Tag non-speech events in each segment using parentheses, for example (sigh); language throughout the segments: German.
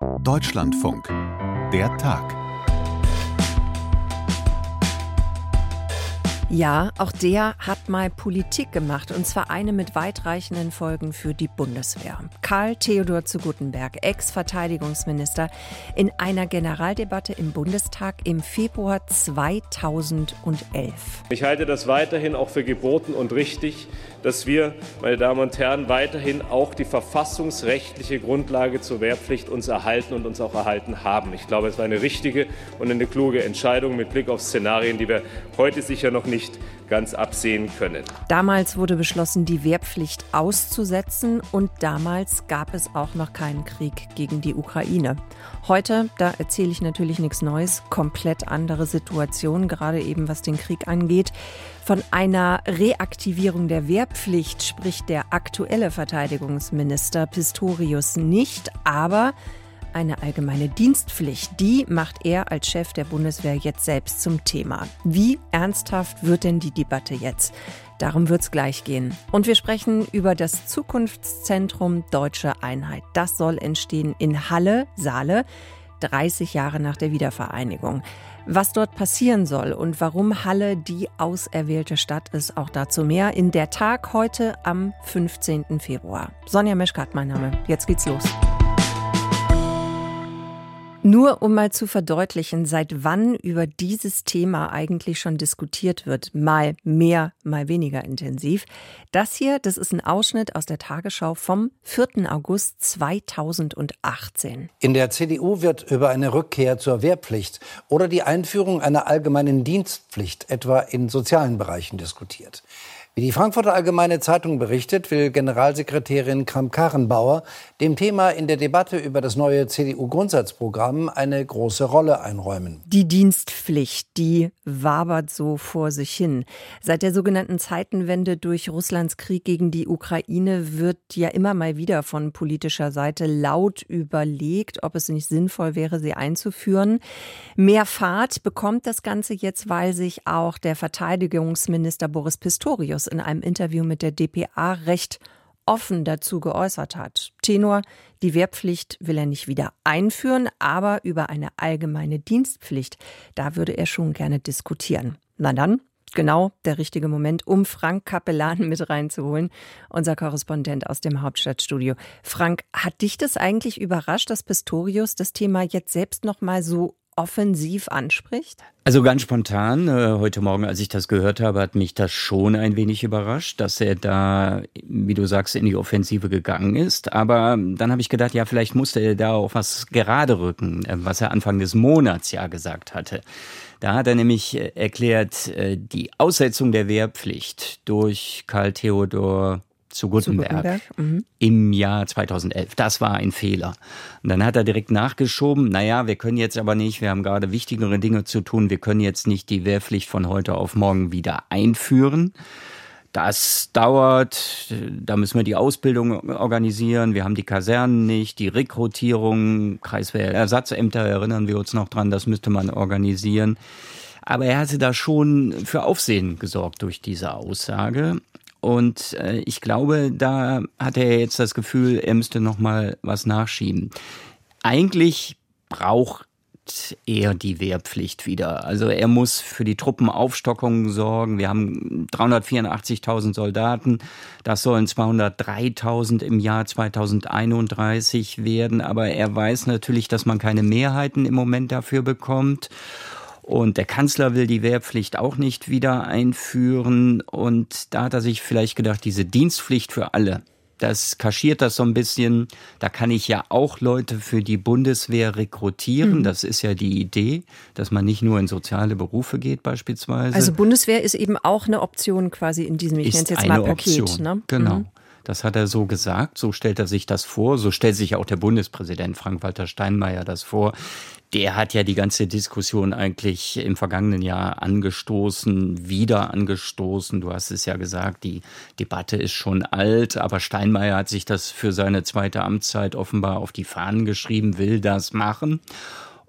Deutschlandfunk. Der Tag. Ja, auch der hat mal Politik gemacht und zwar eine mit weitreichenden Folgen für die Bundeswehr. Karl Theodor zu Guttenberg, Ex-Verteidigungsminister, in einer Generaldebatte im Bundestag im Februar 2011. Ich halte das weiterhin auch für geboten und richtig, dass wir, meine Damen und Herren, weiterhin auch die verfassungsrechtliche Grundlage zur Wehrpflicht uns erhalten und uns auch erhalten haben. Ich glaube, es war eine richtige und eine kluge Entscheidung mit Blick auf Szenarien, die wir heute sicher noch nicht nicht ganz absehen können. Damals wurde beschlossen, die Wehrpflicht auszusetzen und damals gab es auch noch keinen Krieg gegen die Ukraine. Heute, da erzähle ich natürlich nichts Neues, komplett andere Situation, gerade eben was den Krieg angeht. Von einer Reaktivierung der Wehrpflicht spricht der aktuelle Verteidigungsminister Pistorius nicht, aber eine allgemeine Dienstpflicht, die macht er als Chef der Bundeswehr jetzt selbst zum Thema. Wie ernsthaft wird denn die Debatte jetzt? Darum wird es gleich gehen. Und wir sprechen über das Zukunftszentrum Deutsche Einheit. Das soll entstehen in Halle, Saale, 30 Jahre nach der Wiedervereinigung. Was dort passieren soll und warum Halle die auserwählte Stadt ist, auch dazu mehr in der Tag heute am 15. Februar. Sonja Meschkat, mein Name. Jetzt geht's los. Nur um mal zu verdeutlichen, seit wann über dieses Thema eigentlich schon diskutiert wird, mal mehr, mal weniger intensiv. Das hier, das ist ein Ausschnitt aus der Tagesschau vom 4. August 2018. In der CDU wird über eine Rückkehr zur Wehrpflicht oder die Einführung einer allgemeinen Dienstpflicht etwa in sozialen Bereichen diskutiert. Wie die Frankfurter Allgemeine Zeitung berichtet, will Generalsekretärin Kramp-Karrenbauer dem Thema in der Debatte über das neue CDU-Grundsatzprogramm eine große Rolle einräumen. Die Dienstpflicht, die wabert so vor sich hin. Seit der sogenannten Zeitenwende durch Russlands Krieg gegen die Ukraine wird ja immer mal wieder von politischer Seite laut überlegt, ob es nicht sinnvoll wäre, sie einzuführen. Mehr Fahrt bekommt das Ganze jetzt, weil sich auch der Verteidigungsminister Boris Pistorius in einem Interview mit der dpa recht offen dazu geäußert hat. Tenor, die Wehrpflicht will er nicht wieder einführen, aber über eine allgemeine Dienstpflicht, da würde er schon gerne diskutieren. Na dann, genau der richtige Moment, um Frank Kapellan mit reinzuholen, unser Korrespondent aus dem Hauptstadtstudio. Frank, hat dich das eigentlich überrascht, dass Pistorius das Thema jetzt selbst noch mal so offensiv anspricht? Also ganz spontan, äh, heute Morgen, als ich das gehört habe, hat mich das schon ein wenig überrascht, dass er da, wie du sagst, in die Offensive gegangen ist. Aber dann habe ich gedacht, ja, vielleicht musste er da auch was gerade rücken, äh, was er Anfang des Monats ja gesagt hatte. Da hat er nämlich äh, erklärt, die Aussetzung der Wehrpflicht durch Karl Theodor zu Gutenberg, zu Gutenberg. Mhm. im Jahr 2011. Das war ein Fehler. Und dann hat er direkt nachgeschoben, naja, wir können jetzt aber nicht, wir haben gerade wichtigere Dinge zu tun, wir können jetzt nicht die Wehrpflicht von heute auf morgen wieder einführen. Das dauert, da müssen wir die Ausbildung organisieren, wir haben die Kasernen nicht, die Rekrutierung, Kreiswehrersatsämter erinnern wir uns noch dran, das müsste man organisieren. Aber er hatte da schon für Aufsehen gesorgt durch diese Aussage. Und äh, ich glaube, da hat er jetzt das Gefühl, er müsste noch mal was nachschieben. Eigentlich braucht er die Wehrpflicht wieder. Also er muss für die Truppenaufstockung sorgen. Wir haben 384.000 Soldaten. Das sollen 203.000 im Jahr 2031 werden. Aber er weiß natürlich, dass man keine Mehrheiten im Moment dafür bekommt. Und der Kanzler will die Wehrpflicht auch nicht wieder einführen. Und da hat er sich vielleicht gedacht, diese Dienstpflicht für alle, das kaschiert das so ein bisschen. Da kann ich ja auch Leute für die Bundeswehr rekrutieren. Mhm. Das ist ja die Idee, dass man nicht nur in soziale Berufe geht beispielsweise. Also Bundeswehr ist eben auch eine Option quasi in diesem, ich nenne es jetzt mal Paket. Option. Ne? Genau. Mhm. Das hat er so gesagt, so stellt er sich das vor, so stellt sich auch der Bundespräsident Frank-Walter Steinmeier das vor. Der hat ja die ganze Diskussion eigentlich im vergangenen Jahr angestoßen, wieder angestoßen. Du hast es ja gesagt, die Debatte ist schon alt, aber Steinmeier hat sich das für seine zweite Amtszeit offenbar auf die Fahnen geschrieben, will das machen.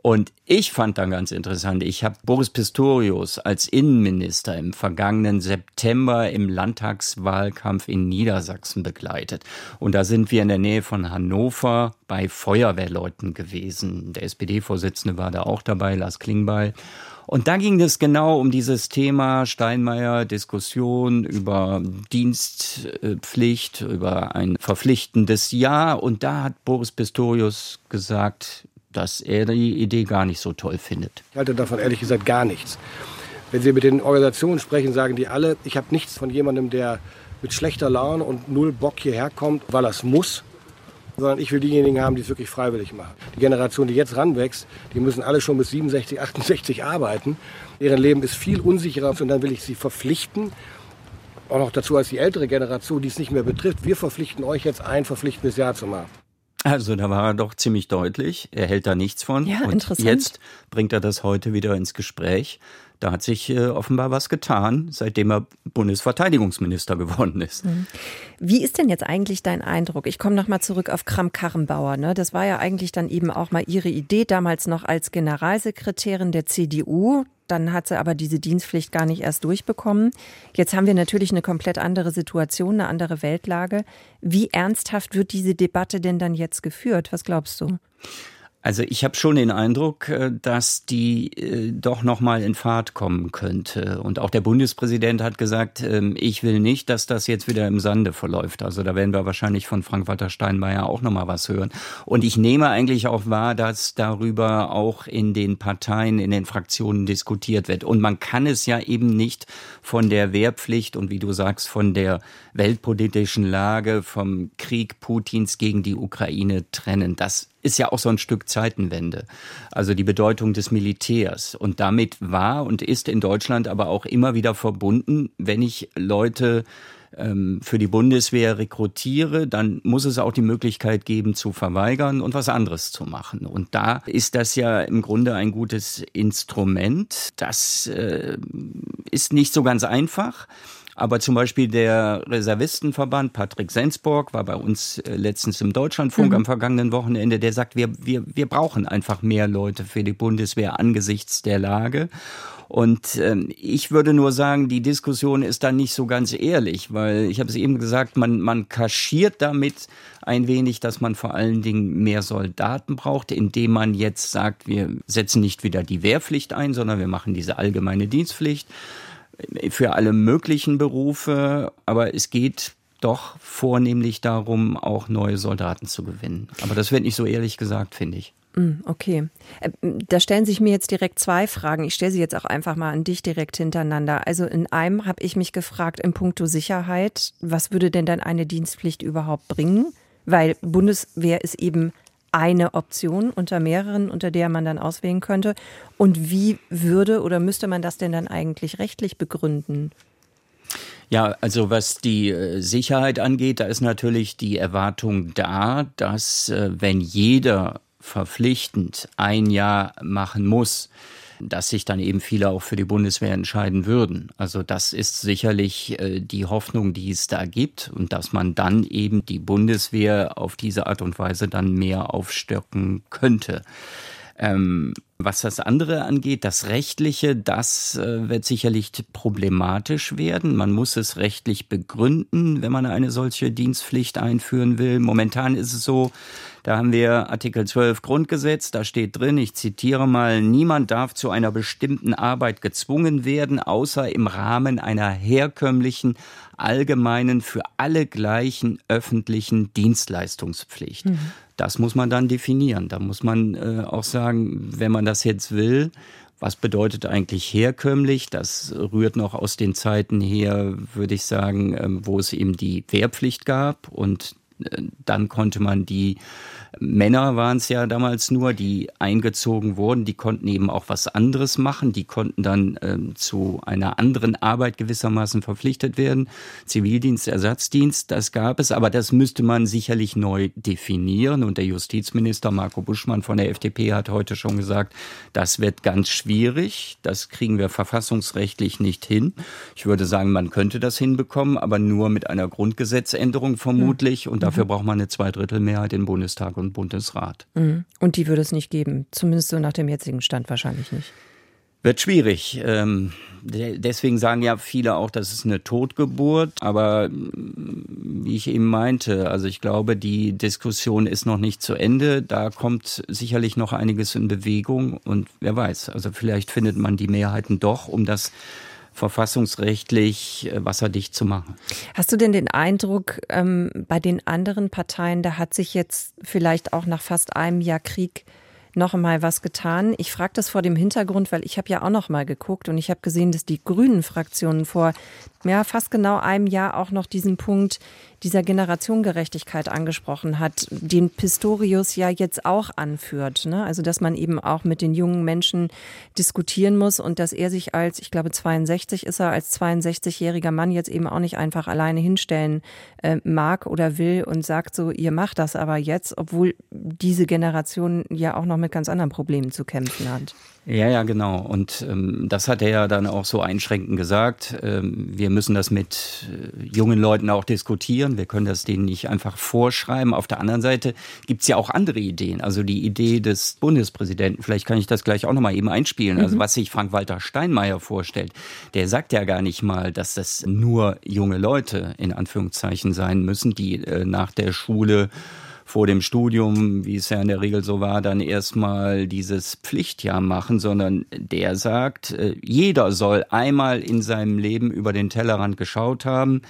Und ich fand dann ganz interessant, ich habe Boris Pistorius als Innenminister im vergangenen September im Landtagswahlkampf in Niedersachsen begleitet. Und da sind wir in der Nähe von Hannover bei Feuerwehrleuten gewesen. Der SPD-Vorsitzende war da auch dabei, Lars Klingbeil. Und da ging es genau um dieses Thema Steinmeier, Diskussion über Dienstpflicht, über ein verpflichtendes Jahr. Und da hat Boris Pistorius gesagt, dass er die Idee gar nicht so toll findet. Ich halte davon ehrlich gesagt gar nichts. Wenn Sie mit den Organisationen sprechen, sagen die alle, ich habe nichts von jemandem, der mit schlechter Laune und null Bock hierher kommt, weil er es muss, sondern ich will diejenigen haben, die es wirklich freiwillig machen. Die Generation, die jetzt ranwächst, die müssen alle schon bis 67, 68 arbeiten. Deren Leben ist viel unsicherer und dann will ich sie verpflichten, auch noch dazu als die ältere Generation, die es nicht mehr betrifft. Wir verpflichten euch jetzt ein verpflichtendes Jahr zu machen. Also da war er doch ziemlich deutlich. Er hält da nichts von. Ja, und interessant. jetzt bringt er das heute wieder ins Gespräch. Da hat sich äh, offenbar was getan, seitdem er Bundesverteidigungsminister geworden ist. Mhm. Wie ist denn jetzt eigentlich dein Eindruck? Ich komme nochmal zurück auf Kram-Karrenbauer. Ne? Das war ja eigentlich dann eben auch mal ihre Idee, damals noch als Generalsekretärin der CDU. Dann hat sie aber diese Dienstpflicht gar nicht erst durchbekommen. Jetzt haben wir natürlich eine komplett andere Situation, eine andere Weltlage. Wie ernsthaft wird diese Debatte denn dann jetzt geführt? Was glaubst du? Also ich habe schon den Eindruck, äh, dass die äh, doch noch mal in Fahrt kommen könnte. Und auch der Bundespräsident hat gesagt, ähm, ich will nicht, dass das jetzt wieder im Sande verläuft. Also da werden wir wahrscheinlich von Frank-Walter Steinmeier auch noch mal was hören. Und ich nehme eigentlich auch wahr, dass darüber auch in den Parteien, in den Fraktionen diskutiert wird. Und man kann es ja eben nicht von der Wehrpflicht und wie du sagst, von der weltpolitischen Lage, vom Krieg Putins gegen die Ukraine trennen. Das ist ja auch so ein Stück Zeitenwende. Also die Bedeutung des Militärs. Und damit war und ist in Deutschland aber auch immer wieder verbunden, wenn ich Leute ähm, für die Bundeswehr rekrutiere, dann muss es auch die Möglichkeit geben, zu verweigern und was anderes zu machen. Und da ist das ja im Grunde ein gutes Instrument. Das äh, ist nicht so ganz einfach. Aber zum Beispiel der Reservistenverband, Patrick Sensborg, war bei uns äh, letztens im Deutschlandfunk mhm. am vergangenen Wochenende, der sagt, wir, wir, wir brauchen einfach mehr Leute für die Bundeswehr angesichts der Lage. Und ähm, ich würde nur sagen, die Diskussion ist dann nicht so ganz ehrlich, weil ich habe es eben gesagt, man, man kaschiert damit ein wenig, dass man vor allen Dingen mehr Soldaten braucht, indem man jetzt sagt, wir setzen nicht wieder die Wehrpflicht ein, sondern wir machen diese allgemeine Dienstpflicht für alle möglichen Berufe, aber es geht doch vornehmlich darum, auch neue Soldaten zu gewinnen. Aber das wird nicht so ehrlich gesagt, finde ich. Mm, okay. Äh, da stellen sich mir jetzt direkt zwei Fragen. Ich stelle sie jetzt auch einfach mal an dich direkt hintereinander. Also in einem habe ich mich gefragt, in puncto Sicherheit, was würde denn dann eine Dienstpflicht überhaupt bringen? Weil Bundeswehr ist eben eine Option unter mehreren, unter der man dann auswählen könnte. Und wie würde oder müsste man das denn dann eigentlich rechtlich begründen? Ja, also was die äh, Sicherheit angeht, da ist natürlich die Erwartung da, dass äh, wenn jeder verpflichtend ein Jahr machen muss, dass sich dann eben viele auch für die Bundeswehr entscheiden würden. Also das ist sicherlich äh, die Hoffnung, die es da gibt und dass man dann eben die Bundeswehr auf diese Art und Weise dann mehr aufstocken könnte. Ähm, was das andere angeht, das Rechtliche, das äh, wird sicherlich problematisch werden. Man muss es rechtlich begründen, wenn man eine solche Dienstpflicht einführen will. Momentan ist es so, da haben wir Artikel 12 Grundgesetz, da steht drin, ich zitiere mal, niemand darf zu einer bestimmten Arbeit gezwungen werden, außer im Rahmen einer herkömmlichen, allgemeinen, für alle gleichen öffentlichen Dienstleistungspflicht. Mhm. Das muss man dann definieren. Da muss man äh, auch sagen, wenn man das jetzt will, was bedeutet eigentlich herkömmlich? Das rührt noch aus den Zeiten her, würde ich sagen, ähm, wo es eben die Wehrpflicht gab und dann konnte man die Männer waren es ja damals nur, die eingezogen wurden, die konnten eben auch was anderes machen, die konnten dann ähm, zu einer anderen Arbeit gewissermaßen verpflichtet werden. Zivildienst, Ersatzdienst, das gab es, aber das müsste man sicherlich neu definieren. Und der Justizminister Marco Buschmann von der FDP hat heute schon gesagt, das wird ganz schwierig, das kriegen wir verfassungsrechtlich nicht hin. Ich würde sagen, man könnte das hinbekommen, aber nur mit einer Grundgesetzänderung vermutlich. Und Dafür mhm. braucht man eine Zweidrittelmehrheit in Bundestag und Bundesrat. Mhm. Und die würde es nicht geben, zumindest so nach dem jetzigen Stand wahrscheinlich nicht. Wird schwierig. Ähm, deswegen sagen ja viele auch, das ist eine Totgeburt. Aber mm, wie ich eben meinte, also ich glaube, die Diskussion ist noch nicht zu Ende. Da kommt sicherlich noch einiges in Bewegung. Und wer weiß, also vielleicht findet man die Mehrheiten doch, um das verfassungsrechtlich äh, wasserdicht zu machen. Hast du denn den Eindruck, ähm, bei den anderen Parteien, da hat sich jetzt vielleicht auch nach fast einem Jahr Krieg noch mal was getan. Ich frage das vor dem Hintergrund, weil ich habe ja auch noch mal geguckt und ich habe gesehen, dass die Grünen Fraktionen vor ja, fast genau einem Jahr auch noch diesen Punkt dieser Generationengerechtigkeit angesprochen hat, den Pistorius ja jetzt auch anführt. Ne? Also, dass man eben auch mit den jungen Menschen diskutieren muss und dass er sich als, ich glaube, 62 ist er, als 62-jähriger Mann jetzt eben auch nicht einfach alleine hinstellen äh, mag oder will und sagt so, ihr macht das aber jetzt, obwohl diese Generation ja auch noch mit ganz anderen Problemen zu kämpfen hat. Ja, ja, genau. Und ähm, das hat er ja dann auch so einschränkend gesagt. Ähm, wir müssen das mit äh, jungen Leuten auch diskutieren. Wir können das denen nicht einfach vorschreiben. Auf der anderen Seite gibt's ja auch andere Ideen. Also die Idee des Bundespräsidenten, vielleicht kann ich das gleich auch nochmal eben einspielen. Also mhm. Also was sich Frank-Walter Steinmeier vorstellt, der sagt ja gar nicht mal, dass das nur junge Leute in Anführungszeichen sein müssen, die äh, nach der Schule vor dem Studium, wie es ja in der Regel so war, dann erstmal dieses Pflichtjahr machen, sondern der sagt, äh, jeder soll einmal in seinem Leben über den Tellerrand geschaut haben,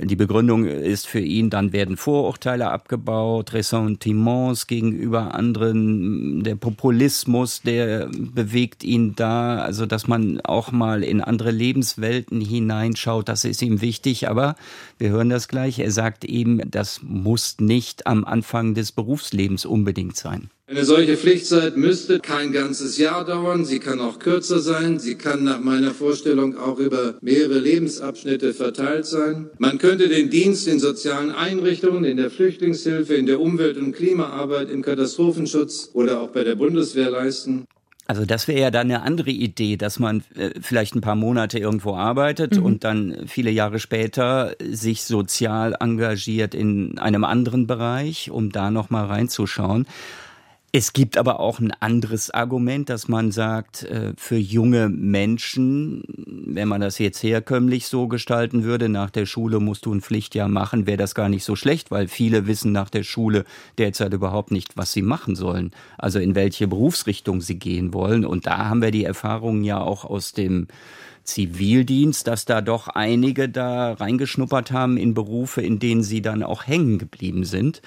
die Begründung ist für ihn, dann werden Vorurteile abgebaut, Ressentiments gegenüber anderen, der Populismus, der bewegt ihn da, also dass man auch mal in andere Lebenswelten hineinschaut, das ist ihm wichtig, aber wir hören das gleich, er sagt eben, das muss nicht am Anfang des Berufslebens unbedingt sein. Eine solche Pflichtzeit müsste kein ganzes Jahr dauern, sie kann auch kürzer sein, sie kann nach meiner Vorstellung auch über mehrere Lebensabschnitte verteilt sein. Man könnte den Dienst in sozialen Einrichtungen, in der Flüchtlingshilfe, in der Umwelt- und Klimaarbeit, im Katastrophenschutz oder auch bei der Bundeswehr leisten. Also das wäre ja dann eine andere Idee, dass man äh, vielleicht ein paar Monate irgendwo arbeitet mhm. und dann viele Jahre später sich sozial engagiert in einem anderen Bereich, um da noch mal reinzuschauen. Es gibt aber auch ein anderes Argument, dass man sagt, äh, für junge Menschen, wenn man das jetzt herkömmlich so gestalten würde, nach der Schule musst du ein Pflichtjahr machen, wäre das gar nicht so schlecht, weil viele wissen nach der Schule derzeit überhaupt nicht, was sie machen sollen, also in welche Berufsrichtung sie gehen wollen. Und da haben wir die Erfahrungen ja auch aus dem Zivildienst, dass da doch einige da reingeschnuppert haben in Berufe, in denen sie dann auch hängen geblieben sind.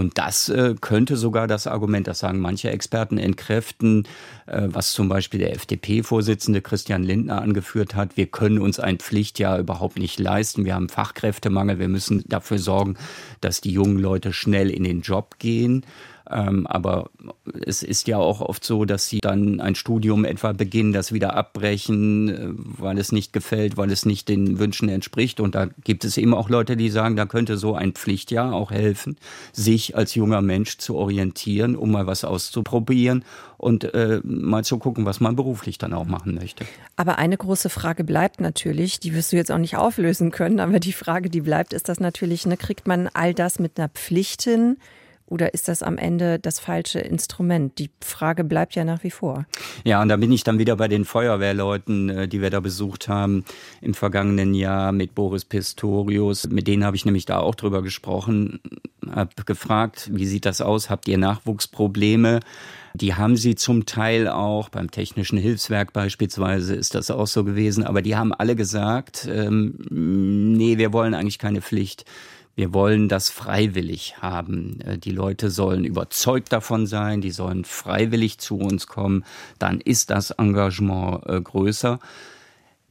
Und das äh, könnte sogar das Argument, das sagen manche Experten, entkräften, äh, was zum Beispiel der FDP-Vorsitzende Christian Lindner angeführt hat. Wir können uns ein Pflichtjahr überhaupt nicht leisten. Wir haben Fachkräftemangel. Wir müssen dafür sorgen, dass die jungen Leute schnell in den Job gehen. Ähm, aber es ist ja auch oft so, dass sie dann ein Studium etwa beginnen, das wieder abbrechen, äh, weil es nicht gefällt, weil es nicht den Wünschen entspricht. Und da gibt es eben auch Leute, die sagen, da könnte so ein Pflichtjahr auch helfen, sich als junger Mensch zu orientieren, um mal was auszuprobieren und äh, mal zu gucken, was man beruflich dann auch machen möchte. Aber eine große Frage bleibt natürlich, die wirst du jetzt auch nicht auflösen können, aber die Frage, die bleibt, ist das natürlich, ne, kriegt man all das mit einer Pflicht hin? Oder ist das am Ende das falsche Instrument? Die Frage bleibt ja nach wie vor. Ja, und da bin ich dann wieder bei den Feuerwehrleuten, äh, die wir da besucht haben im vergangenen Jahr mit Boris Pistorius. Mit denen habe ich nämlich da auch drüber gesprochen, habe gefragt, wie sieht das aus? Habt ihr Nachwuchsprobleme? Die haben sie zum Teil auch, beim Technischen Hilfswerk beispielsweise ist das auch so gewesen, aber die haben alle gesagt, ähm, nee, wir wollen eigentlich keine Pflicht. Wir wollen das freiwillig haben. Äh, die Leute sollen überzeugt davon sein, die sollen freiwillig zu uns kommen. Dann ist das Engagement äh, größer.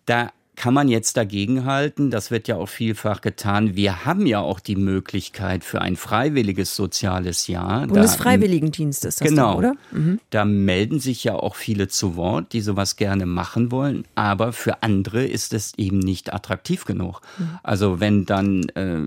Da kann man jetzt dagegenhalten? Das wird ja auch vielfach getan. Wir haben ja auch die Möglichkeit für ein freiwilliges soziales Jahr. Bundesfreiwilligendienst ist das genau, dann, oder? Mhm. Da melden sich ja auch viele zu Wort, die sowas gerne machen wollen. Aber für andere ist es eben nicht attraktiv genug. Mhm. Also wenn dann äh,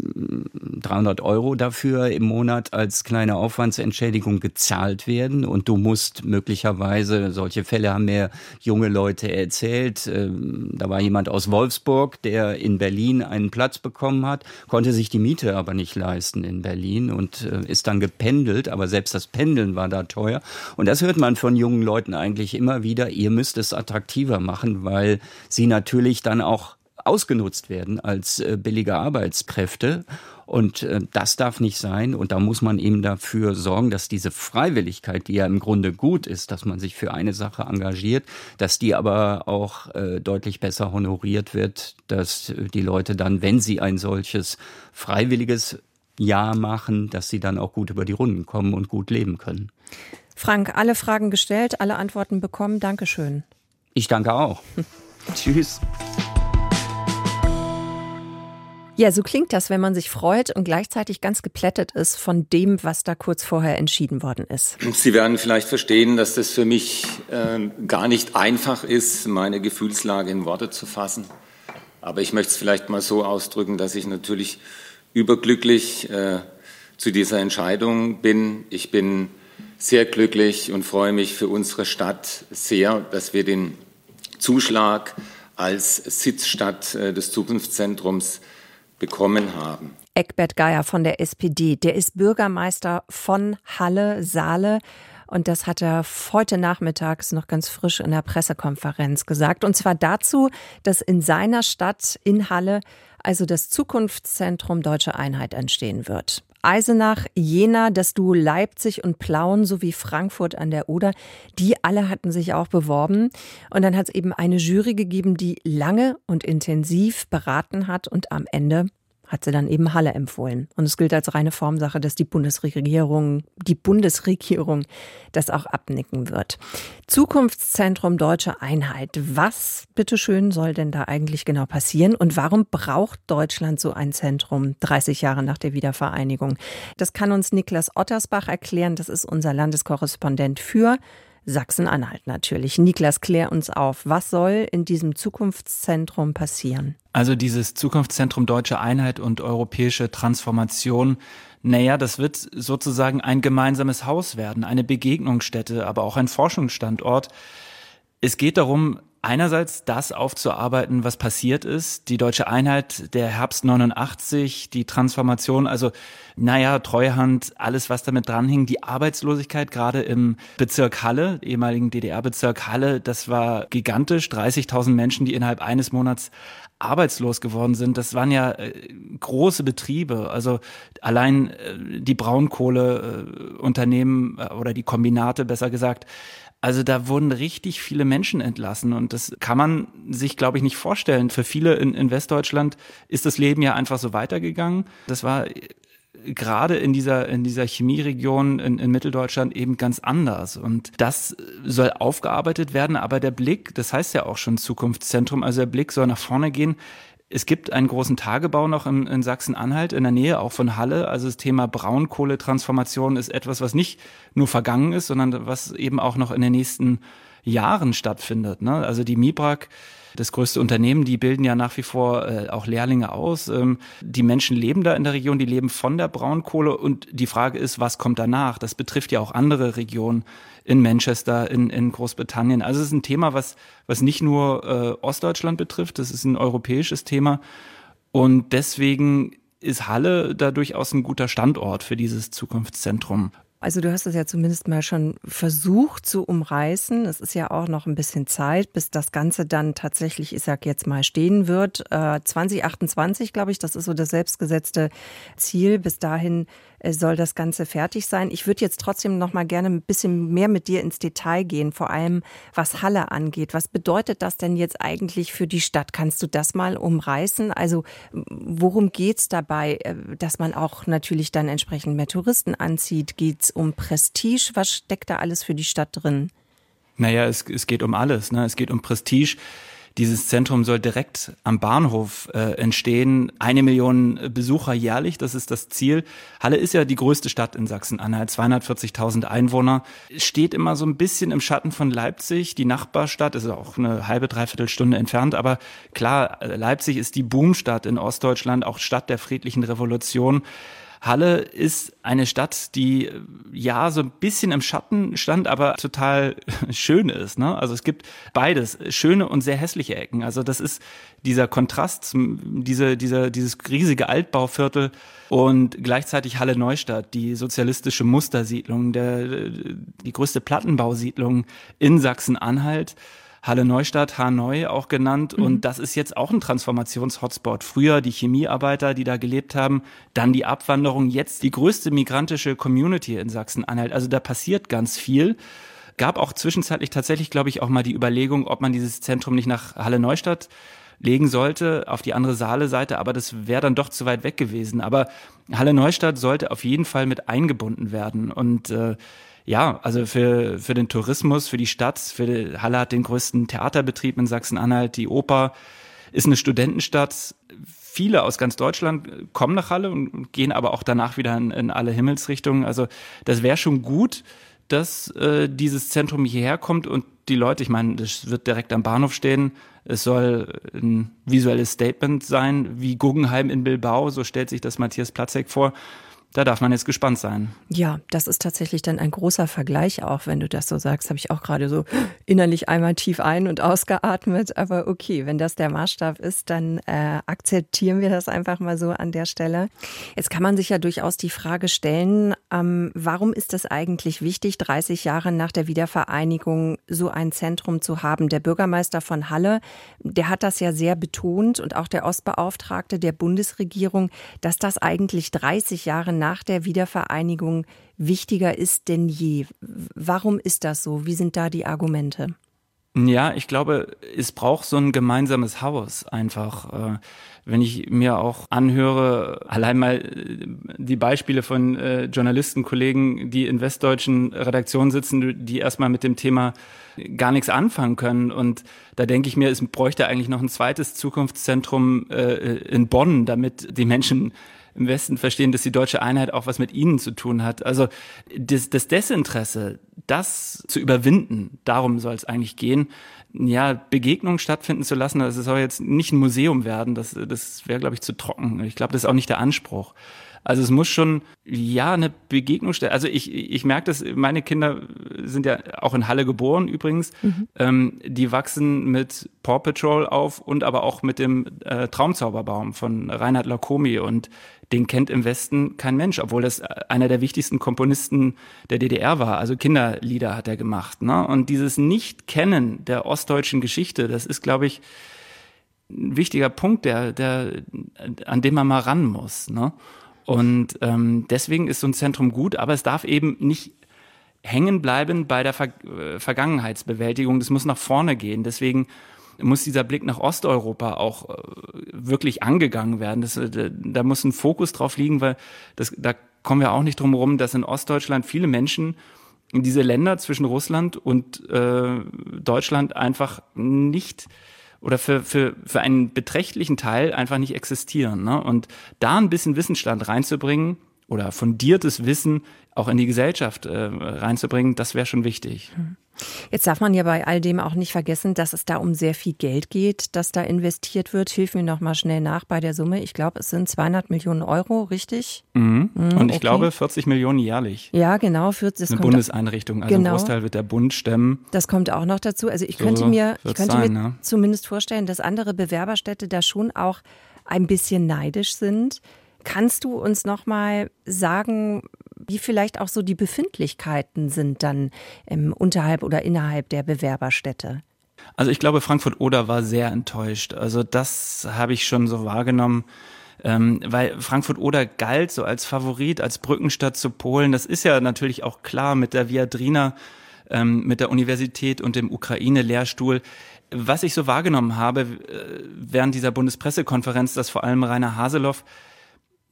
300 Euro dafür im Monat als kleine Aufwandsentschädigung gezahlt werden und du musst möglicherweise, solche Fälle haben mir junge Leute erzählt, äh, da war jemand aus aus Wolfsburg, der in Berlin einen Platz bekommen hat, konnte sich die Miete aber nicht leisten in Berlin und äh, ist dann gependelt, aber selbst das Pendeln war da teuer. Und das hört man von jungen Leuten eigentlich immer wieder, ihr müsst es attraktiver machen, weil sie natürlich dann auch ausgenutzt werden als äh, billige Arbeitskräfte. Und äh, das darf nicht sein. Und da muss man eben dafür sorgen, dass diese Freiwilligkeit, die ja im Grunde gut ist, dass man sich für eine Sache engagiert, dass die aber auch äh, deutlich besser honoriert wird, dass die Leute dann, wenn sie ein solches freiwilliges Jahr machen, dass sie dann auch gut über die Runden kommen und gut leben können. Frank, alle Fragen gestellt, alle Antworten bekommen. Dankeschön. Ich danke auch. (laughs) Tschüss. Ja, so klingt das, wenn man sich freut und gleichzeitig ganz geplättet ist von dem, was da kurz vorher entschieden worden ist. Sie werden vielleicht verstehen, dass das für mich äh, gar nicht einfach ist, meine Gefühlslage in Worte zu fassen. Aber ich möchte es vielleicht mal so ausdrücken, dass ich natürlich überglücklich äh, zu dieser Entscheidung bin. Ich bin sehr glücklich und freue mich für unsere Stadt sehr, dass wir den Zuschlag als Sitzstadt äh, des Zukunftszentrums bekommen haben. Eckbert Geier von der SPD, der ist Bürgermeister von Halle, Saale. Und das hat er heute nachmittags noch ganz frisch in der Pressekonferenz gesagt. Und zwar dazu, dass in seiner Stadt in Halle also das Zukunftszentrum Deutsche Einheit entstehen wird. Eisenach, Jena, das Duo Leipzig und Plauen sowie Frankfurt an der Oder, die alle hatten sich auch beworben. Und dann hat es eben eine Jury gegeben, die lange und intensiv beraten hat und am Ende hat sie dann eben Halle empfohlen. Und es gilt als reine Formsache, dass die Bundesregierung, die Bundesregierung das auch abnicken wird. Zukunftszentrum Deutsche Einheit. Was, bitteschön, soll denn da eigentlich genau passieren? Und warum braucht Deutschland so ein Zentrum 30 Jahre nach der Wiedervereinigung? Das kann uns Niklas Ottersbach erklären. Das ist unser Landeskorrespondent für Sachsen-Anhalt natürlich. Niklas, klär uns auf. Was soll in diesem Zukunftszentrum passieren? Also dieses Zukunftszentrum Deutsche Einheit und europäische Transformation, naja, das wird sozusagen ein gemeinsames Haus werden, eine Begegnungsstätte, aber auch ein Forschungsstandort. Es geht darum, einerseits das aufzuarbeiten, was passiert ist, die deutsche Einheit, der Herbst 89, die Transformation, also naja, Treuhand, alles, was damit dranhing, die Arbeitslosigkeit gerade im Bezirk Halle, ehemaligen DDR-Bezirk Halle, das war gigantisch, 30.000 Menschen, die innerhalb eines Monats arbeitslos geworden sind. Das waren ja äh, große Betriebe, also allein äh, die Braunkohleunternehmen äh, oder die Kombinate besser gesagt, also da wurden richtig viele Menschen entlassen und das kann man sich, glaube ich, nicht vorstellen. Für viele in, in Westdeutschland ist das Leben ja einfach so weitergegangen. Das war gerade in dieser, in dieser Chemieregion in, in Mitteldeutschland eben ganz anders. Und das soll aufgearbeitet werden, aber der Blick, das heißt ja auch schon Zukunftszentrum, also der Blick soll nach vorne gehen es gibt einen großen Tagebau noch in, in Sachsen-Anhalt, in der Nähe auch von Halle. Also das Thema Braunkohletransformation ist etwas, was nicht nur vergangen ist, sondern was eben auch noch in den nächsten Jahren stattfindet. Ne? Also die MIBRAG das größte Unternehmen, die bilden ja nach wie vor äh, auch Lehrlinge aus. Ähm, die Menschen leben da in der Region, die leben von der Braunkohle und die Frage ist, was kommt danach? Das betrifft ja auch andere Regionen in Manchester, in, in Großbritannien. Also es ist ein Thema, was, was nicht nur äh, Ostdeutschland betrifft, das ist ein europäisches Thema. Und deswegen ist Halle da durchaus ein guter Standort für dieses Zukunftszentrum. Also du hast es ja zumindest mal schon versucht zu umreißen. Es ist ja auch noch ein bisschen Zeit, bis das Ganze dann tatsächlich, ich sag jetzt mal, stehen wird. Äh, 2028, glaube ich, das ist so das selbstgesetzte Ziel. Bis dahin soll das Ganze fertig sein. Ich würde jetzt trotzdem noch mal gerne ein bisschen mehr mit dir ins Detail gehen, vor allem was Halle angeht. Was bedeutet das denn jetzt eigentlich für die Stadt? Kannst du das mal umreißen? Also worum geht's dabei, äh, dass man auch natürlich dann entsprechend mehr Touristen anzieht? Geht's um Prestige? Was steckt da alles für die Stadt drin? Naja, es, es geht um alles. Ne? Es geht um Prestige. Dieses Zentrum soll direkt am Bahnhof äh, entstehen. Eine Million Besucher jährlich, das ist das Ziel. Halle ist ja die größte Stadt in Sachsen-Anhalt, 240.000 Einwohner. Steht immer so ein bisschen im Schatten von Leipzig, die Nachbarstadt, ist auch eine halbe, dreiviertel Stunde entfernt. Aber klar, Leipzig ist die Boomstadt in Ostdeutschland, auch Stadt der friedlichen Revolution. Halle ist eine Stadt, die ja so ein bisschen im Schatten stand, aber total (laughs) schön ist. Ne? Also es gibt beides, schöne und sehr hässliche Ecken. Also das ist dieser Kontrast, diese, dieser, dieses riesige Altbauviertel und gleichzeitig Halle Neustadt, die sozialistische Mustersiedlung, der, die größte Plattenbausiedlung in Sachsen-Anhalt. Halle Neustadt, Hanoi auch genannt. Mhm. Und das ist jetzt auch ein Transformations-Hotspot. Früher die Chemiearbeiter, die da gelebt haben, dann die Abwanderung, jetzt die größte migrantische Community in Sachsen-Anhalt. Also da passiert ganz viel. Gab auch zwischenzeitlich tatsächlich, glaube ich, auch mal die Überlegung, ob man dieses Zentrum nicht nach Halle Neustadt legen sollte, auf die andere Saale-Seite, aber das wäre dann doch zu weit weg gewesen. Aber Halle Neustadt sollte auf jeden Fall mit eingebunden werden. Und äh, ja, also für, für den Tourismus, für die Stadt, für die, Halle hat den größten Theaterbetrieb in Sachsen-Anhalt, die Oper ist eine Studentenstadt. Viele aus ganz Deutschland kommen nach Halle und gehen aber auch danach wieder in, in alle Himmelsrichtungen. Also das wäre schon gut, dass äh, dieses Zentrum hierher kommt und die Leute, ich meine, das wird direkt am Bahnhof stehen. Es soll ein visuelles Statement sein, wie Guggenheim in Bilbao, so stellt sich das Matthias Platzek vor da darf man jetzt gespannt sein. Ja, das ist tatsächlich dann ein großer Vergleich, auch wenn du das so sagst, habe ich auch gerade so innerlich einmal tief ein- und ausgeatmet. Aber okay, wenn das der Maßstab ist, dann äh, akzeptieren wir das einfach mal so an der Stelle. Jetzt kann man sich ja durchaus die Frage stellen, ähm, warum ist es eigentlich wichtig, 30 Jahre nach der Wiedervereinigung so ein Zentrum zu haben? Der Bürgermeister von Halle, der hat das ja sehr betont und auch der Ostbeauftragte der Bundesregierung, dass das eigentlich 30 Jahre nach der Wiedervereinigung wichtiger ist denn je. Warum ist das so? Wie sind da die Argumente? Ja, ich glaube, es braucht so ein gemeinsames Haus einfach. Äh, wenn ich mir auch anhöre, allein mal äh, die Beispiele von äh, Journalistenkollegen, die in westdeutschen Redaktionen sitzen, die erstmal mit dem Thema gar nichts anfangen können. Und da denke ich mir, es bräuchte eigentlich noch ein zweites Zukunftszentrum in Bonn, damit die Menschen im Westen verstehen, dass die deutsche Einheit auch was mit ihnen zu tun hat. Also das, das Desinteresse, das zu überwinden, darum soll es eigentlich gehen. Ja, Begegnungen stattfinden zu lassen, das soll jetzt nicht ein Museum werden, das, das wäre, glaube ich, zu trocken. Ich glaube, das ist auch nicht der Anspruch. Also es muss schon, ja, eine Begegnung stellen. Also ich, ich merke das, meine Kinder sind ja auch in Halle geboren übrigens. Mhm. Ähm, die wachsen mit Paw Patrol auf und aber auch mit dem äh, Traumzauberbaum von Reinhard Lacomi. Und den kennt im Westen kein Mensch, obwohl das einer der wichtigsten Komponisten der DDR war. Also Kinderlieder hat er gemacht. Ne? Und dieses Nicht-Kennen der ostdeutschen Geschichte, das ist, glaube ich, ein wichtiger Punkt, der, der, an dem man mal ran muss. Ne? Und ähm, deswegen ist so ein Zentrum gut, aber es darf eben nicht hängen bleiben bei der Ver äh, Vergangenheitsbewältigung. Das muss nach vorne gehen. Deswegen muss dieser Blick nach Osteuropa auch äh, wirklich angegangen werden. Das, äh, da muss ein Fokus drauf liegen, weil das, da kommen wir auch nicht drum herum, dass in Ostdeutschland viele Menschen in diese Länder zwischen Russland und äh, Deutschland einfach nicht oder für, für, für einen beträchtlichen Teil einfach nicht existieren. Ne? Und da ein bisschen Wissensstand reinzubringen oder fundiertes Wissen auch in die Gesellschaft äh, reinzubringen, das wäre schon wichtig. Hm. Jetzt darf man ja bei all dem auch nicht vergessen, dass es da um sehr viel Geld geht, das da investiert wird. Hilf mir noch mal schnell nach bei der Summe. Ich glaube, es sind 200 Millionen Euro, richtig? Mhm. Mhm, Und ich okay. glaube 40 Millionen jährlich. Ja, genau. 40, Eine Bundeseinrichtung. Also genau. ein Großteil wird der Bund stemmen. Das kommt auch noch dazu. Also ich so könnte mir, ich könnte sein, mir ne? zumindest vorstellen, dass andere Bewerberstädte da schon auch ein bisschen neidisch sind. Kannst du uns noch mal sagen, wie vielleicht auch so die Befindlichkeiten sind dann ähm, unterhalb oder innerhalb der Bewerberstädte? Also ich glaube, Frankfurt-Oder war sehr enttäuscht. Also das habe ich schon so wahrgenommen. Ähm, weil Frankfurt-Oder galt so als Favorit, als Brückenstadt zu Polen. Das ist ja natürlich auch klar mit der Viadrina, ähm, mit der Universität und dem Ukraine-Lehrstuhl. Was ich so wahrgenommen habe äh, während dieser Bundespressekonferenz, dass vor allem Rainer Haseloff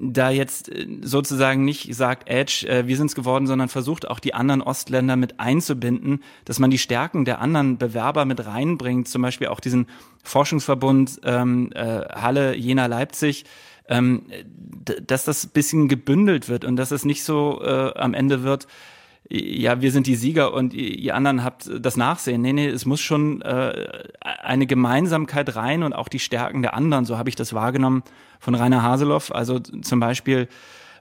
da jetzt äh, sozusagen nicht sagt, Edge, äh, wir sind's geworden, sondern versucht auch die anderen Ostländer mit einzubinden, dass man die Stärken der anderen Bewerber mit reinbringt, zum Beispiel auch diesen Forschungsverbund ähm, äh, Halle, Jena, Leipzig, ähm, dass das bisschen gebündelt wird und dass es nicht so äh, am Ende wird, ja, wir sind die Sieger und ihr anderen habt das Nachsehen. Nee, nee, es muss schon äh, eine Gemeinsamkeit rein und auch die Stärken der anderen, so habe ich das wahrgenommen von Rainer Haseloff. Also zum Beispiel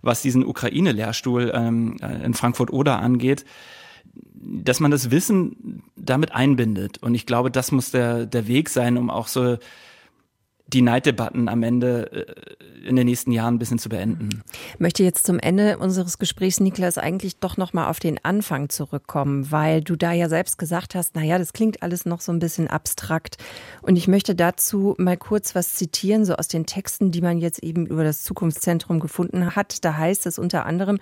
was diesen Ukraine-Lehrstuhl ähm, äh, in Frankfurt-Oder angeht, dass man das Wissen damit einbindet. Und ich glaube, das muss der, der Weg sein, um auch so die Neiddebatten am Ende äh, in den nächsten Jahren ein bisschen zu beenden. Ich möchte jetzt zum Ende unseres Gesprächs, Niklas, eigentlich doch nochmal auf den Anfang zurückkommen, weil du da ja selbst gesagt hast, naja, das klingt alles noch so ein bisschen abstrakt. Und ich möchte dazu mal kurz was zitieren, so aus den Texten, die man jetzt eben über das Zukunftszentrum gefunden hat. Da heißt es unter anderem,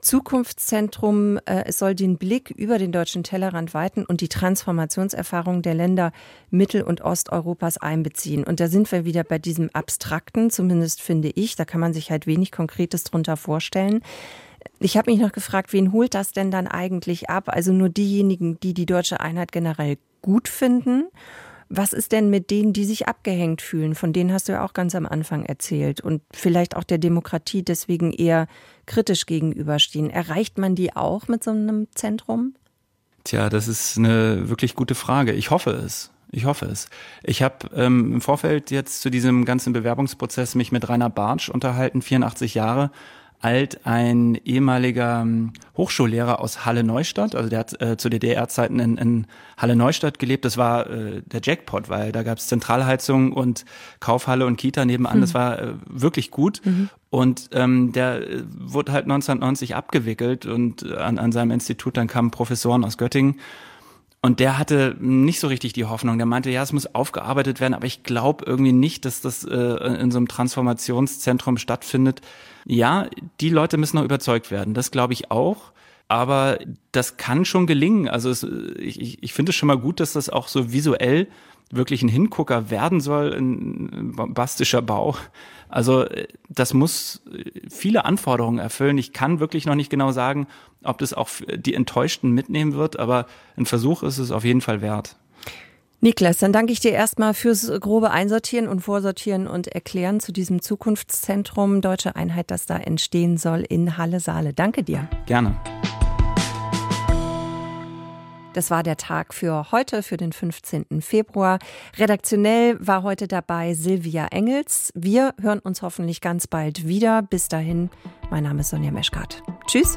Zukunftszentrum, äh, es soll den Blick über den deutschen Tellerrand weiten und die Transformationserfahrung der Länder Mittel- und Osteuropas einbeziehen. Und da sind wir wieder bei diesem Abstrakten, zumindest finde ich. Da kann man sich halt wenig Konkretes drunter vorstellen. Ich habe mich noch gefragt, wen holt das denn dann eigentlich ab? Also nur diejenigen, die die deutsche Einheit generell gut finden? Was ist denn mit denen, die sich abgehängt fühlen? Von denen hast du ja auch ganz am Anfang erzählt und vielleicht auch der Demokratie deswegen eher kritisch gegenüberstehen. Erreicht man die auch mit so einem Zentrum? Tja, das ist eine wirklich gute Frage. Ich hoffe es. Ich hoffe es. Ich habe ähm, im Vorfeld jetzt zu diesem ganzen Bewerbungsprozess mich mit Rainer Bartsch unterhalten, 84 Jahre alt, ein ehemaliger ähm, Hochschullehrer aus Halle Neustadt. Also der hat äh, zu DDR-Zeiten in, in Halle Neustadt gelebt. Das war äh, der Jackpot, weil da gab es Zentralheizung und Kaufhalle und Kita nebenan. Mhm. Das war äh, wirklich gut. Mhm. Und ähm, der äh, wurde halt 1990 abgewickelt und äh, an, an seinem Institut dann kamen Professoren aus Göttingen und der hatte nicht so richtig die Hoffnung. Der meinte, ja, es muss aufgearbeitet werden, aber ich glaube irgendwie nicht, dass das äh, in so einem Transformationszentrum stattfindet. Ja, die Leute müssen noch überzeugt werden. Das glaube ich auch. Aber das kann schon gelingen. Also es, ich, ich finde es schon mal gut, dass das auch so visuell wirklich ein Hingucker werden soll, ein bastischer Bau. Also das muss viele Anforderungen erfüllen. Ich kann wirklich noch nicht genau sagen, ob das auch die Enttäuschten mitnehmen wird, aber ein Versuch ist es auf jeden Fall wert. Niklas, dann danke ich dir erstmal fürs grobe Einsortieren und Vorsortieren und Erklären zu diesem Zukunftszentrum Deutsche Einheit, das da entstehen soll in Halle Saale. Danke dir. Gerne. Das war der Tag für heute, für den 15. Februar. Redaktionell war heute dabei Silvia Engels. Wir hören uns hoffentlich ganz bald wieder. Bis dahin, mein Name ist Sonja Meschkat. Tschüss.